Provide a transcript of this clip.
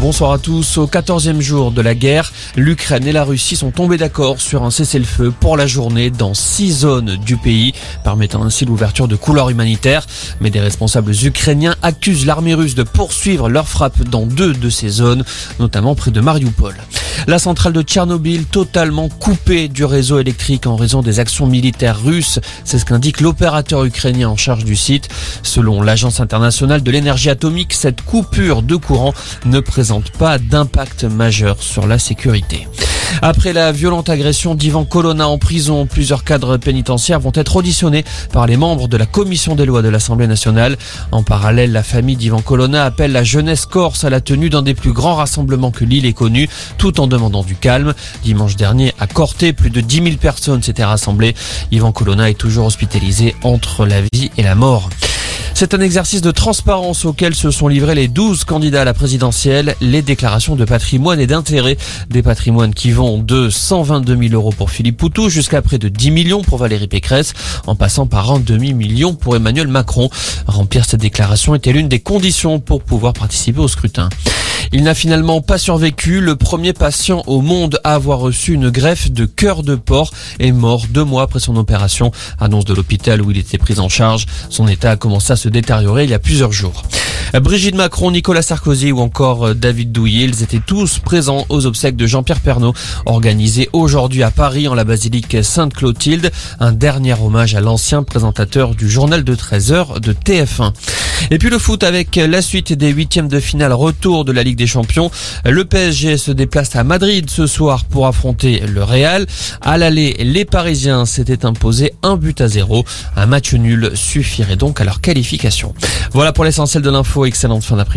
Bonsoir à tous. Au 14e jour de la guerre, l'Ukraine et la Russie sont tombés d'accord sur un cessez-le-feu pour la journée dans six zones du pays, permettant ainsi l'ouverture de couloirs humanitaires. Mais des responsables ukrainiens accusent l'armée russe de poursuivre leurs frappes dans deux de ces zones, notamment près de Mariupol. La centrale de Tchernobyl totalement coupée du réseau électrique en raison des actions militaires russes. C'est ce qu'indique l'opérateur ukrainien en charge du site. Selon l'Agence internationale de l'énergie atomique, cette coupure de courant ne présente pas d'impact majeur sur la sécurité. Après la violente agression d'Ivan Colonna en prison, plusieurs cadres pénitentiaires vont être auditionnés par les membres de la commission des lois de l'Assemblée nationale. En parallèle, la famille d'Ivan Colonna appelle la jeunesse corse à la tenue d'un des plus grands rassemblements que l'île ait connu, tout en demandant du calme. Dimanche dernier, à Corté, plus de 10 000 personnes s'étaient rassemblées. Ivan Colonna est toujours hospitalisé entre la vie et la mort. C'est un exercice de transparence auquel se sont livrés les 12 candidats à la présidentielle, les déclarations de patrimoine et d'intérêt. Des patrimoines qui vont de 122 000 euros pour Philippe Poutou jusqu'à près de 10 millions pour Valérie Pécresse, en passant par un demi-million pour Emmanuel Macron. Remplir cette déclaration était l'une des conditions pour pouvoir participer au scrutin. Il n'a finalement pas survécu. Le premier patient au monde à avoir reçu une greffe de cœur de porc est mort deux mois après son opération. Annonce de l'hôpital où il était pris en charge. Son état a commencé à se détériorer il y a plusieurs jours. Brigitte Macron, Nicolas Sarkozy ou encore David Douillet, ils étaient tous présents aux obsèques de Jean-Pierre Pernaud, organisé aujourd'hui à Paris en la basilique Sainte-Clotilde. Un dernier hommage à l'ancien présentateur du journal de 13h de TF1. Et puis le foot avec la suite des huitièmes de finale retour de la Ligue des Champions. Le PSG se déplace à Madrid ce soir pour affronter le Real. À l'aller, les Parisiens s'étaient imposés un but à zéro. Un match nul suffirait donc à leur qualification. Voilà pour l'essentiel de l'info. Excellente fin d'après-midi.